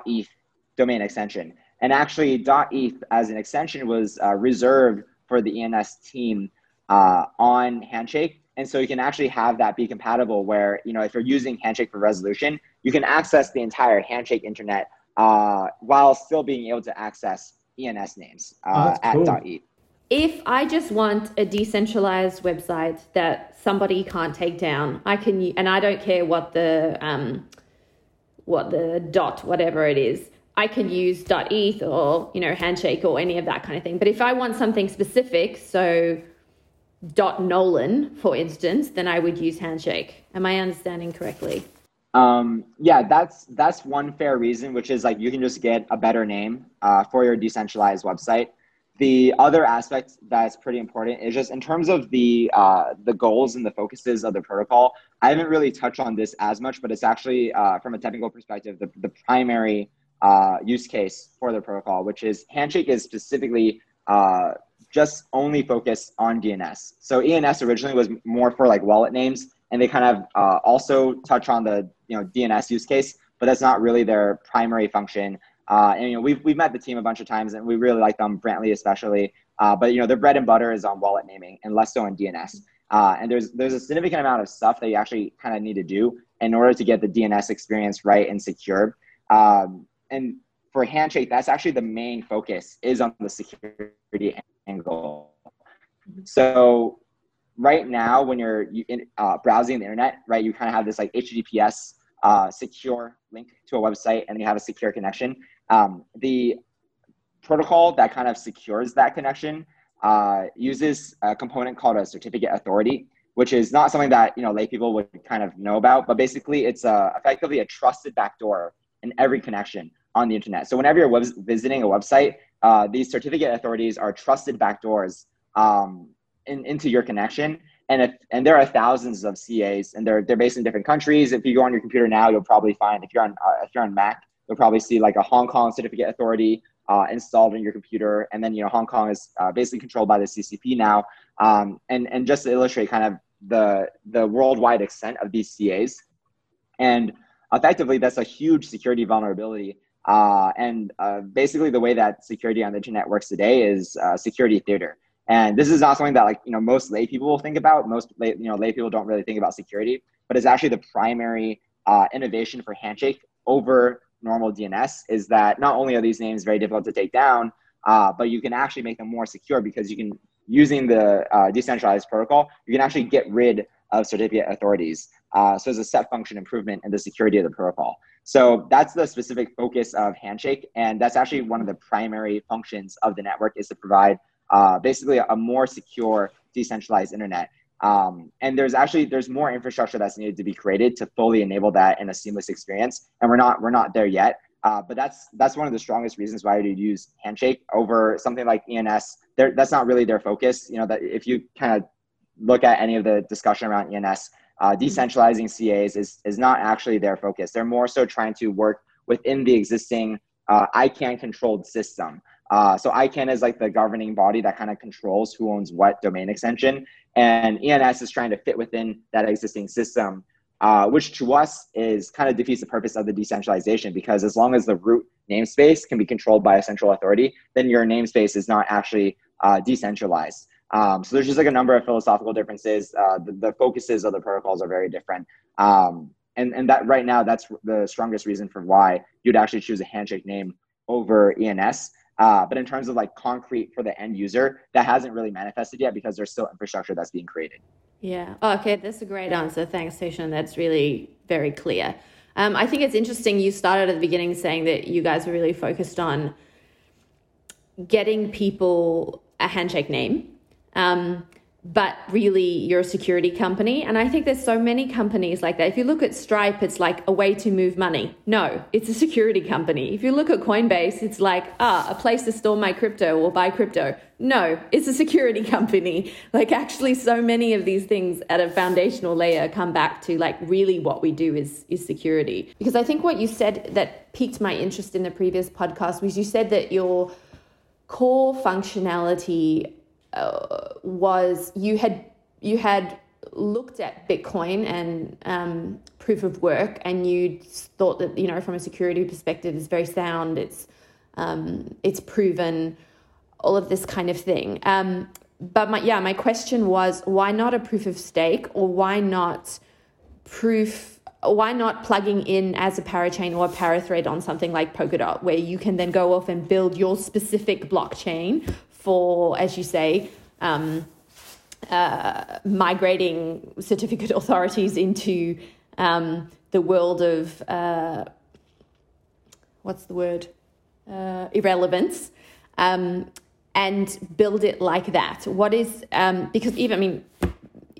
.eth domain extension. And actually, .eth as an extension was uh, reserved for the ENS team uh, on Handshake. And so you can actually have that be compatible where, you know, if you're using Handshake for resolution, you can access the entire Handshake internet uh, while still being able to access ENS names uh, oh, cool. at .eth if I just want a decentralized website that somebody can't take down, I can, and I don't care what the um, what the dot whatever it is, I can use .eth or you know Handshake or any of that kind of thing. But if I want something specific, so Nolan, for instance, then I would use Handshake. Am I understanding correctly? Um, yeah, that's that's one fair reason, which is like you can just get a better name uh, for your decentralized website. The other aspect that's pretty important is just in terms of the uh, the goals and the focuses of the protocol. I haven't really touched on this as much, but it's actually uh, from a technical perspective the, the primary uh, use case for the protocol, which is Handshake is specifically uh, just only focused on DNS. So ENS originally was more for like wallet names, and they kind of uh, also touch on the you know DNS use case, but that's not really their primary function. Uh, and you know, we've we've met the team a bunch of times, and we really like them, Brantly especially. Uh, but you know, their bread and butter is on wallet naming, and less so on DNS. Uh, and there's there's a significant amount of stuff that you actually kind of need to do in order to get the DNS experience right and secure. Um, and for Handshake, that's actually the main focus is on the security angle. So right now, when you're uh, browsing the internet, right, you kind of have this like HTTPS uh, secure link to a website, and you have a secure connection. Um, the protocol that kind of secures that connection uh, uses a component called a certificate authority, which is not something that you know lay people would kind of know about, but basically it's a, effectively a trusted backdoor in every connection on the internet. So whenever you're visiting a website, uh, these certificate authorities are trusted backdoors um, in, into your connection. And if and there are thousands of CAs, and they're they're based in different countries. If you go on your computer now, you'll probably find if you're on uh, if you're on Mac, you'll probably see like a Hong Kong certificate authority uh, installed in your computer. And then, you know, Hong Kong is uh, basically controlled by the CCP now. Um, and, and just to illustrate kind of the, the worldwide extent of these CAs. And effectively, that's a huge security vulnerability. Uh, and uh, basically, the way that security on the internet works today is uh, security theater. And this is not something that like you know most lay people will think about. Most lay, you know lay people don't really think about security, but it's actually the primary uh, innovation for Handshake over normal DNS is that not only are these names very difficult to take down, uh, but you can actually make them more secure because you can, using the uh, decentralized protocol, you can actually get rid of certificate authorities. So it's a step function improvement in the security of the protocol. So that's the specific focus of Handshake, and that's actually one of the primary functions of the network is to provide uh, basically a more secure decentralized internet. Um, and there's actually there's more infrastructure that's needed to be created to fully enable that in a seamless experience. And we're not we're not there yet. Uh, but that's that's one of the strongest reasons why you use Handshake over something like ENS. There, that's not really their focus. You know that if you kind of look at any of the discussion around ENS, uh, decentralizing CAs is is not actually their focus. They're more so trying to work within the existing uh, ICANN controlled system. Uh, so ICANN is like the governing body that kind of controls who owns what domain extension, and ENS is trying to fit within that existing system, uh, which to us is kind of defeats the purpose of the decentralization because as long as the root namespace can be controlled by a central authority, then your namespace is not actually uh, decentralized. Um, so there's just like a number of philosophical differences. Uh, the, the, focuses of the protocols are very different. Um, and, and that right now, that's the strongest reason for why you'd actually choose a handshake name over ENS. Uh, but in terms of like concrete for the end user, that hasn't really manifested yet because there's still infrastructure that's being created. Yeah. Oh, okay. That's a great answer. Thanks, Tieshun. That's really very clear. Um, I think it's interesting. You started at the beginning saying that you guys were really focused on getting people a handshake name. Um, but really you're a security company. And I think there's so many companies like that. If you look at Stripe, it's like a way to move money. No, it's a security company. If you look at Coinbase, it's like, ah, a place to store my crypto or buy crypto. No, it's a security company. Like actually so many of these things at a foundational layer come back to like really what we do is is security. Because I think what you said that piqued my interest in the previous podcast was you said that your core functionality was you had you had looked at Bitcoin and um, proof of work, and you thought that you know from a security perspective, it's very sound. It's um, it's proven, all of this kind of thing. Um, but my yeah, my question was why not a proof of stake, or why not proof? Why not plugging in as a parachain or a parathread on something like Polkadot, where you can then go off and build your specific blockchain for, as you say, um, uh, migrating certificate authorities into um, the world of uh, what's the word uh, irrelevance um, and build it like that. What is um, because even I mean.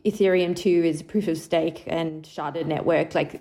Ethereum 2 is proof of stake and sharded network. Like,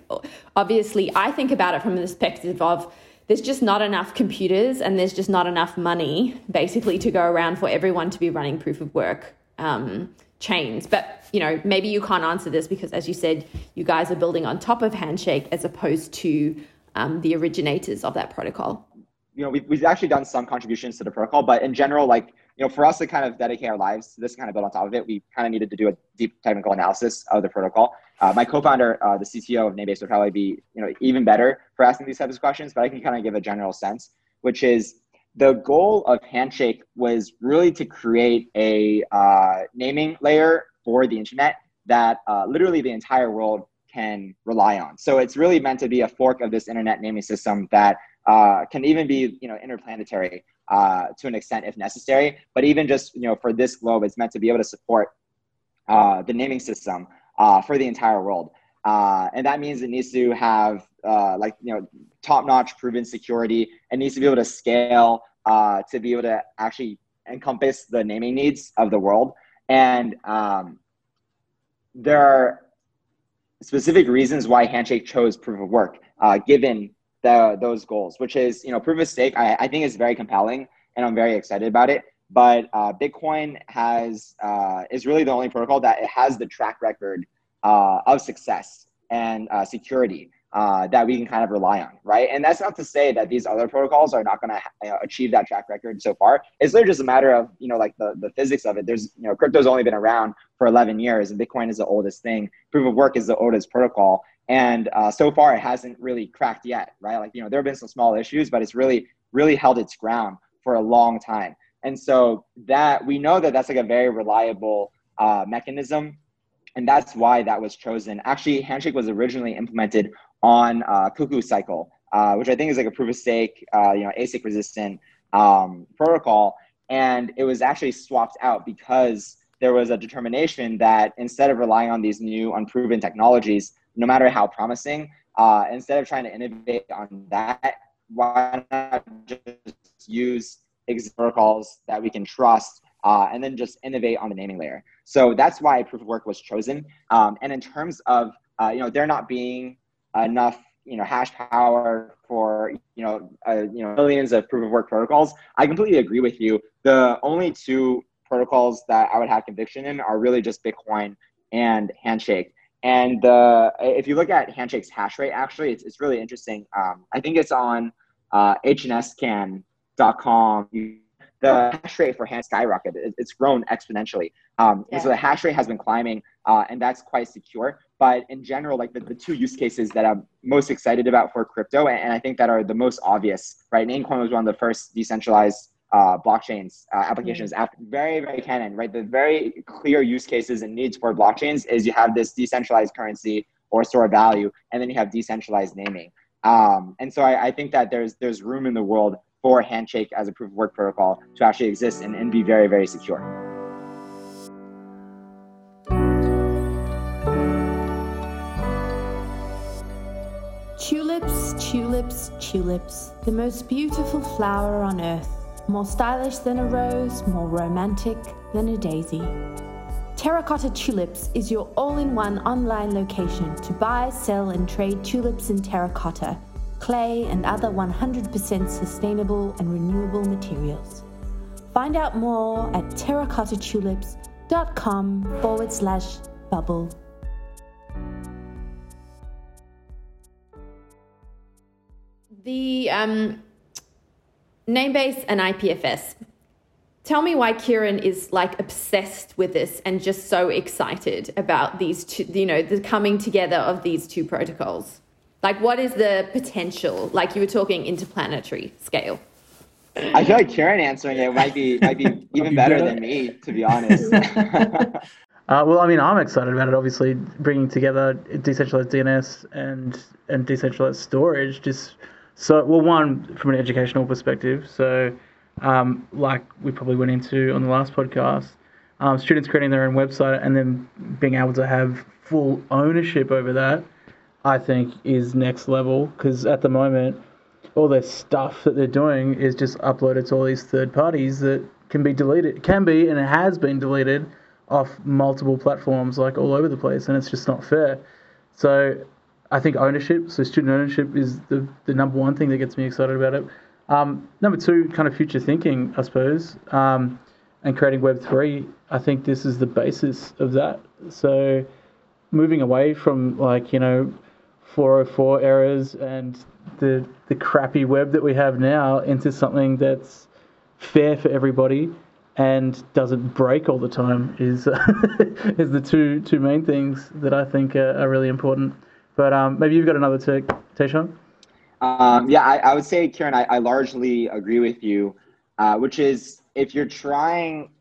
obviously, I think about it from the perspective of there's just not enough computers and there's just not enough money basically to go around for everyone to be running proof of work um, chains. But you know, maybe you can't answer this because, as you said, you guys are building on top of Handshake as opposed to um, the originators of that protocol. You know, we've, we've actually done some contributions to the protocol, but in general, like you know, for us to kind of dedicate our lives to this kind of build on top of it, we kind of needed to do a deep technical analysis of the protocol. Uh, my co-founder, uh, the CTO of Namebase, would probably be you know even better for asking these types of questions, but I can kind of give a general sense, which is the goal of Handshake was really to create a uh, naming layer for the internet that uh, literally the entire world can rely on. So it's really meant to be a fork of this internet naming system that uh, can even be, you know, interplanetary uh, to an extent if necessary. But even just, you know, for this globe, it's meant to be able to support the naming system uh, for the entire world. and that means it needs to have like, you know, top-notch proven security. It needs to be able to scale uh, to be able to actually encompass the naming needs of the world. And um, there are specific reasons why Handshake chose proof of work, uh, given the, those goals, which is, you know, proof of stake, I, I think is very compelling and I'm very excited about it. But uh, Bitcoin has uh, is really the only protocol that it has the track record uh, of success and uh, security uh, that we can kind of rely on, right? And that's not to say that these other protocols are not going to know, achieve that track record so far. It's literally just a matter of you know like the the physics of it. There's you know crypto's only been around for 11 years, and Bitcoin is the oldest thing. Proof of work is the oldest protocol, and uh, so far it hasn't really cracked yet, right? Like you know there have been some small issues, but it's really really held its ground for a long time. And so that we know that that's like a very reliable uh, mechanism and that's why that was chosen. Actually, Handshake was originally implemented on uh, Cuckoo Cycle, uh, which I think is like a proof of stake, uh, you know, ASIC resistant um, protocol, and it was actually swapped out because there was a determination that instead of relying on these new unproven technologies, no matter how promising, uh, instead of trying to innovate on that, why not just use protocols that we can trust uh, and then just innovate on the naming layer. So that's why proof of work was chosen. Um, and in terms of uh, you know there not being enough you know hash power for you know uh, you know millions of proof of work protocols i completely agree with you the only two protocols that i would have conviction in are really just bitcoin and handshake and uh, if you look at handshake's hash rate actually it's, it's really interesting um, i think it's on uh, hnscan.com the hash rate for hand skyrocketed. It's grown exponentially. Um, yeah. And so the hash rate has been climbing, uh, and that's quite secure. But in general, like the, the two use cases that I'm most excited about for crypto, and, and I think that are the most obvious, right? Namecoin was one of the first decentralized uh, blockchains uh, applications. Mm-hmm. After, very, very canon, right? The very clear use cases and needs for blockchains is you have this decentralized currency or store of value, and then you have decentralized naming. Um, and so I, I think that there's there's room in the world for Handshake as a proof of work protocol to actually exist and, and be very, very secure. Tulips, tulips, tulips, the most beautiful flower on earth. More stylish than a rose, more romantic than a daisy. Terracotta Tulips is your all in one online location to buy, sell, and trade tulips in terracotta, clay, and other 100% sustainable and renewable materials. Find out more at terracottatulips.com forward slash bubble. The um, Namebase and IPFS. Tell me why Kieran is like obsessed with this and just so excited about these two, you know, the coming together of these two protocols. Like, what is the potential? Like you were talking interplanetary scale. I feel like Kieran answering it might be might be even better than me, to be honest. uh, well, I mean, I'm excited about it. Obviously, bringing together decentralized DNS and and decentralized storage. Just so, well, one from an educational perspective. So, um, like we probably went into on the last podcast, um, students creating their own website and then being able to have full ownership over that, I think, is next level. Because at the moment, all their stuff that they're doing is just uploaded to all these third parties that can be deleted, can be, and it has been deleted off multiple platforms, like all over the place, and it's just not fair. So I think ownership, so student ownership, is the, the number one thing that gets me excited about it. Um, number two, kind of future thinking, I suppose, um, and creating Web three. I think this is the basis of that. So moving away from like you know 404 errors and the the crappy web that we have now into something that's fair for everybody and doesn't break all the time is is the two two main things that I think are, are really important. But um, maybe you've got another take, Tieshun. Um, yeah, I, I, would say, Kieran, I, I largely agree with you, uh, which is if you're trying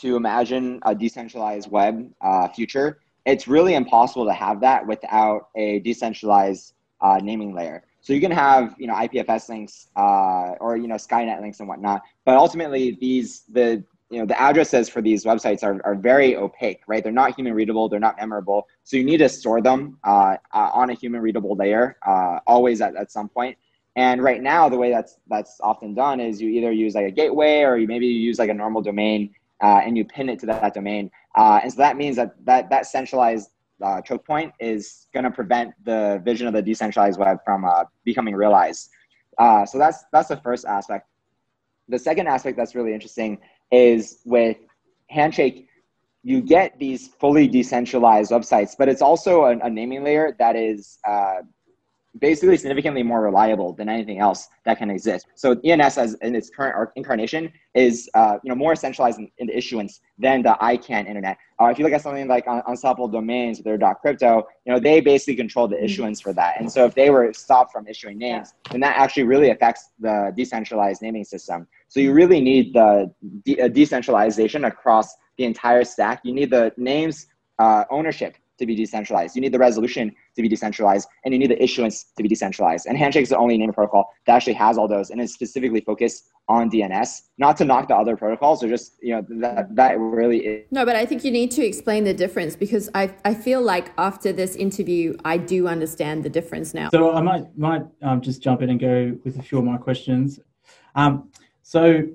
to imagine a decentralized web uh, future, it's really impossible to have that without a decentralized uh, naming layer. So you can have, you know, IPFS links uh, or you know Skynet links and whatnot, but ultimately these the you know the addresses for these websites are, are very opaque, right? They're not human readable, they're not memorable. So you need to store them uh, uh, on a human readable layer uh, always at, at some point. And right now, the way that's that's often done is you either use like a gateway or you maybe you use like a normal domain uh, and you pin it to that, that domain. Uh, and so that means that that, that centralized uh, choke point is going to prevent the vision of the decentralized web from uh, becoming realized. Uh, so that's that's the first aspect. The second aspect that's really interesting is with Handshake, you get these fully decentralized websites, but it's also a, a naming layer that is uh, basically significantly more reliable than anything else that can exist. So ENS as in its current incarnation is uh, you know more centralized in, in, the issuance than the ICANN internet. Uh, if you look at something like un- unstoppable domains, their dot .crypto, you know they basically control the issuance for that. And so if they were stopped from issuing names, then that actually really affects the decentralized naming system. So you really need the de- decentralization across the entire stack. You need the names uh, ownership to be decentralized. You need the resolution to be decentralized, and you need the issuance to be decentralized. And Handshake is the only name protocol that actually has all those, and is specifically focused on DNS. Not to knock the other protocols, or just you know that that really is. No, but I think you need to explain the difference because I I feel like after this interview, I do understand the difference now. So I might might um, just jump in and go with a few of my questions. Um, so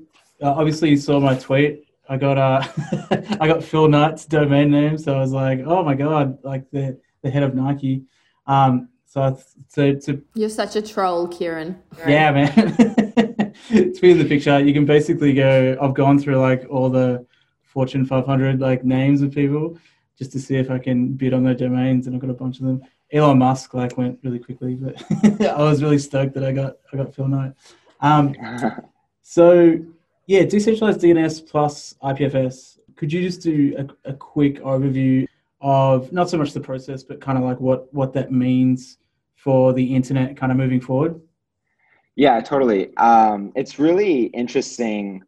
uh, obviously you saw my tweet I got uh, I got Phil Knight's domain name, so I was like, oh my god, like the the head of Nike. Um, so so to you're such a troll, Kieran. Yeah, man. to be in the picture, you can basically go. I've gone through like all the Fortune 500 like names of people just to see if I can bid on their domains, and I've got a bunch of them. Elon Musk like went really quickly, but I was really stoked that I got I got Phil Knight. Um, so yeah, decentralized DNS plus IPFS. Could you just do a, a quick overview of not so much the process, but kind of like what what that means for the internet, kind of moving forward? Yeah, totally. Um, it's really interesting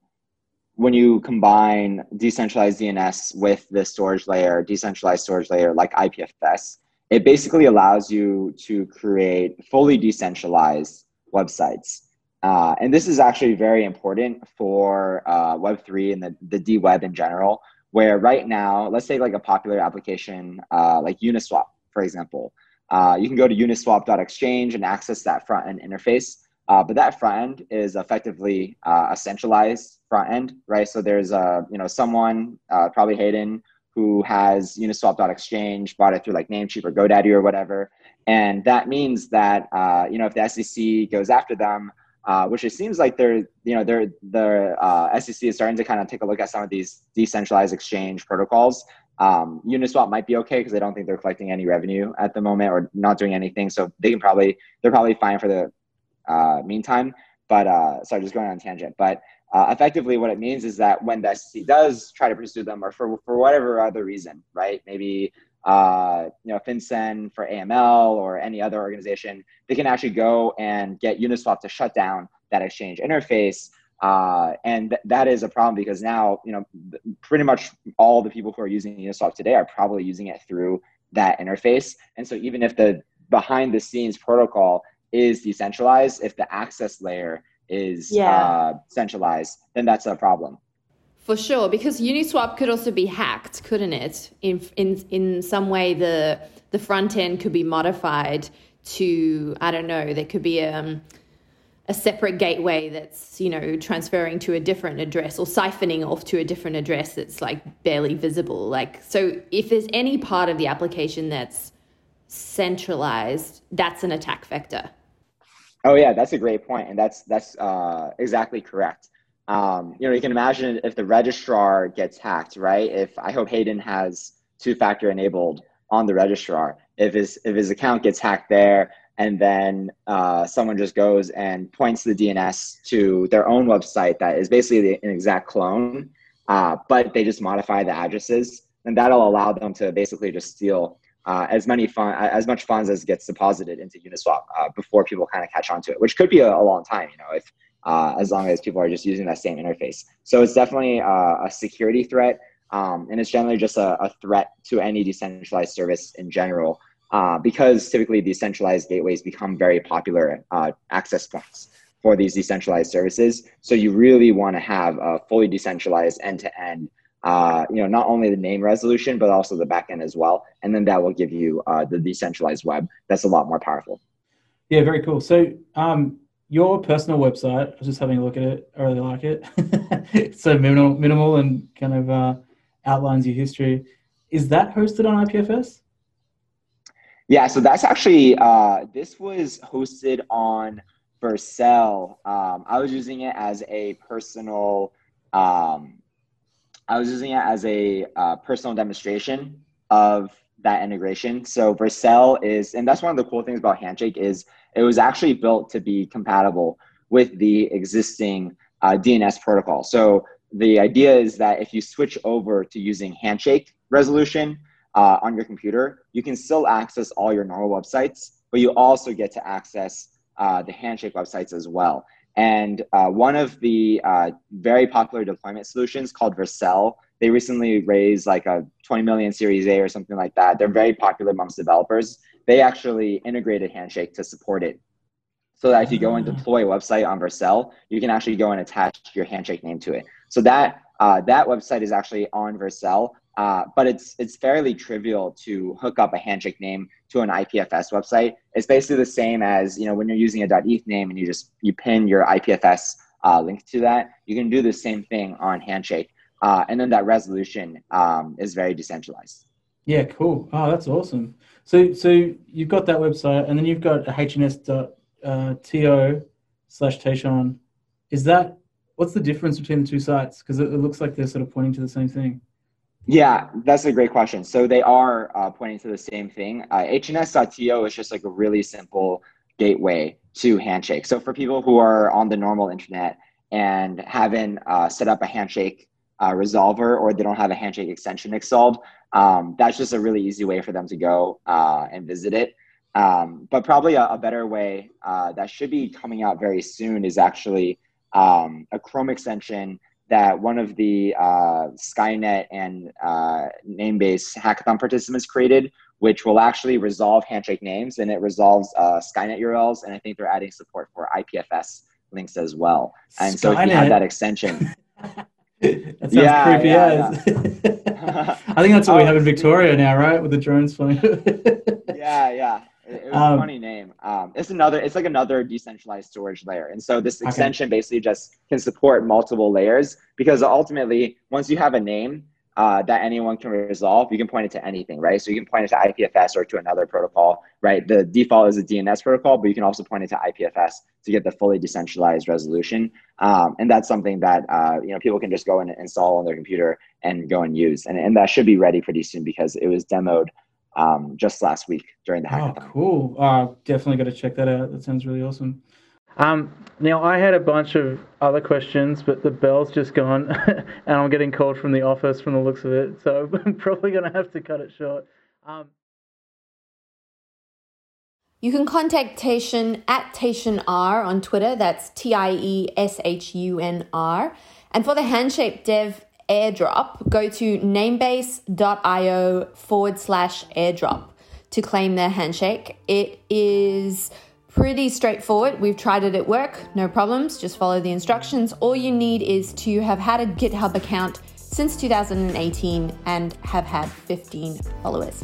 when you combine decentralized DNS with the storage layer, decentralized storage layer like IPFS. It basically allows you to create fully decentralized websites Uh, and this is actually very important for uh, Web3 and the, the D web in general, where right now, let's say like a popular application uh, like Uniswap, for example. Uh, you can go to uniswap.exchange and access that front end interface. Uh, but that front end is effectively uh, a centralized front end, right? So there's a, you know, someone, probably Hayden, who has uniswap.exchange, bought it through like Namecheap or GoDaddy or whatever. And that means that, you know, if the SEC goes after them, uh, which it seems like they're you know they're the uh, SEC is starting to kind of take a look at some of these decentralized exchange protocols. Um, Uniswap might be okay because they don't think they're collecting any revenue at the moment or not doing anything, so they can probably they're probably fine for the uh, meantime. But uh, sorry, just going on tangent. But uh, effectively, what it means is that when the SEC does try to pursue them, or for for whatever other reason, right? Maybe uh, you know, FinCEN for AML or any other organization, they can actually go and get Uniswap to shut down that exchange interface. Uh, and th- that is a problem because now, you know, pretty much all the people who are using Uniswap today are probably using it through that interface. And so even if the behind the scenes protocol is decentralized, if the access layer is yeah. uh, centralized, then that's a problem. For sure, because Uniswap could also be hacked, couldn't it? In in in some way, the the front end could be modified to I don't know. There could be a um, a separate gateway that's you know transferring to a different address or siphoning off to a different address that's like barely visible. Like so, if there's any part of the application that's centralized, that's an attack vector. Oh yeah, that's a great point, and that's that's uh, exactly correct um, you know, you can imagine if the registrar gets hacked, right? If I hope Hayden has two-factor enabled on the registrar, if his if his account gets hacked there, and then uh, someone just goes and points the DNS to their own website that is basically an exact clone, uh, but they just modify the addresses, and that'll allow them to basically just steal uh, as many fun as much funds as gets deposited into Uniswap uh, before people kind of catch on to it, which could be a, a long time. You know, if uh, as long as people are just using that same interface. So it's definitely uh, a security threat, um, and it's generally just a, a, threat to any decentralized service in general, uh, because typically decentralized gateways become very popular uh, access points for these decentralized services. So you really want to have a fully decentralized end-to-end. Uh, you know, not only the name resolution, but also the backend as well, and then that will give you uh, the decentralized web. That's a lot more powerful. Yeah, very cool. So, um, your personal website, I was just having a look at it. I really like it. it's so minimal, minimal and kind of uh, outlines your history. Is that hosted on IPFS? Yeah, so that's actually, uh, this was hosted on Vercel. Um, I was using it as a personal, um, I was using it as a uh, personal demonstration of that integration. So Vercel is, and that's one of the cool things about Handshake is it was actually built to be compatible with the existing uh, DNS protocol. So the idea is that if you switch over to using Handshake resolution uh, on your computer, you can still access all your normal websites, but you also get to access uh, the Handshake websites as well. And uh, one of the uh, very popular deployment solutions called Vercel, they recently raised like a 20 million Series A or something like that. They're very popular amongst developers they actually integrated Handshake to support it. So that if you go and ah. deploy a website on Vercel, you can actually go and attach your Handshake name to it. So that uh, that website is actually on Vercel, uh, but it's it's fairly trivial to hook up a Handshake name to an IPFS website. It's basically the same as you know when you're using a .eth name and you just you pin your IPFS uh, link to that. You can do the same thing on Handshake, uh, and then that resolution um, is very decentralized. Yeah, cool. Oh, that's awesome. So, so you've got that website, and then you've got hns.to uh, slash Tieshun. Is that what's the difference between the two sites? Because it, it, looks like they're sort of pointing to the same thing. Yeah, that's a great question. So they are uh, pointing to the same thing. Uh, hns.to is just like a really simple gateway to Handshake. So for people who are on the normal internet and haven't uh, set up a Handshake uh, resolver or they don't have a handshake extension installed, um, that's just a really easy way for them to go uh, and visit it. Um, but probably a, a better way uh, that should be coming out very soon is actually um, a Chrome extension that one of the uh, Skynet and uh, Namebase hackathon participants created, which will actually resolve handshake names and it resolves uh, Skynet URLs. And I think they're adding support for IPFS links as well. And so if you have that extension. that sounds yeah, creepy yeah, as. Yeah. I think that's what we have in oh, Victoria now, right? With the drones flying. yeah, yeah. It, it was um, a funny name. Um, it's another. It's like another decentralized storage layer, and so this extension okay. basically just can support multiple layers because ultimately, once you have a name, uh, that anyone can resolve, you can point it to anything, right? So you can point it to IPFS or to another protocol, right? The default is a DNS protocol, but you can also point it to IPFS to get the fully decentralized resolution. Um, and that's something that uh, you know people can just go and install on their computer and go and use. And, and that should be ready pretty soon because it was demoed um, just last week during the hackathon. Oh, cool! Uh, definitely got to check that out. That sounds really awesome. Um, now I had a bunch of other questions, but the bell's just gone, and I'm getting called from the office from the looks of it. So I'm probably going to have to cut it short. Um, you can contact Tieshun at Tieshun R on Twitter. That's T I E S H U N R. And for the Handshake Dev airdrop, go to namebase.io forward slash airdrop to claim their handshake. It is pretty straightforward. We've tried it at work, no problems, just follow the instructions. All you need is to have had a GitHub account since 2018 and have had 15 followers.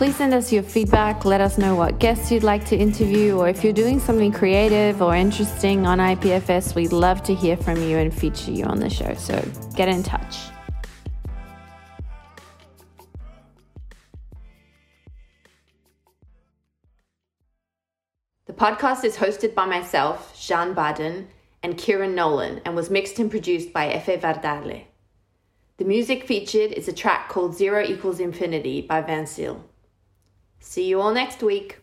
Please send us your feedback. Let us know what guests you'd like to interview, or if you're doing something creative or interesting on IPFS, we'd love to hear from you and feature you on the show. So get in touch. The podcast is hosted by myself, Jean Baden, and Kieran Nolan, and was mixed and produced by Efe Vardarle. The music featured is a track called Zero Equals Infinity by Van. See you all next week.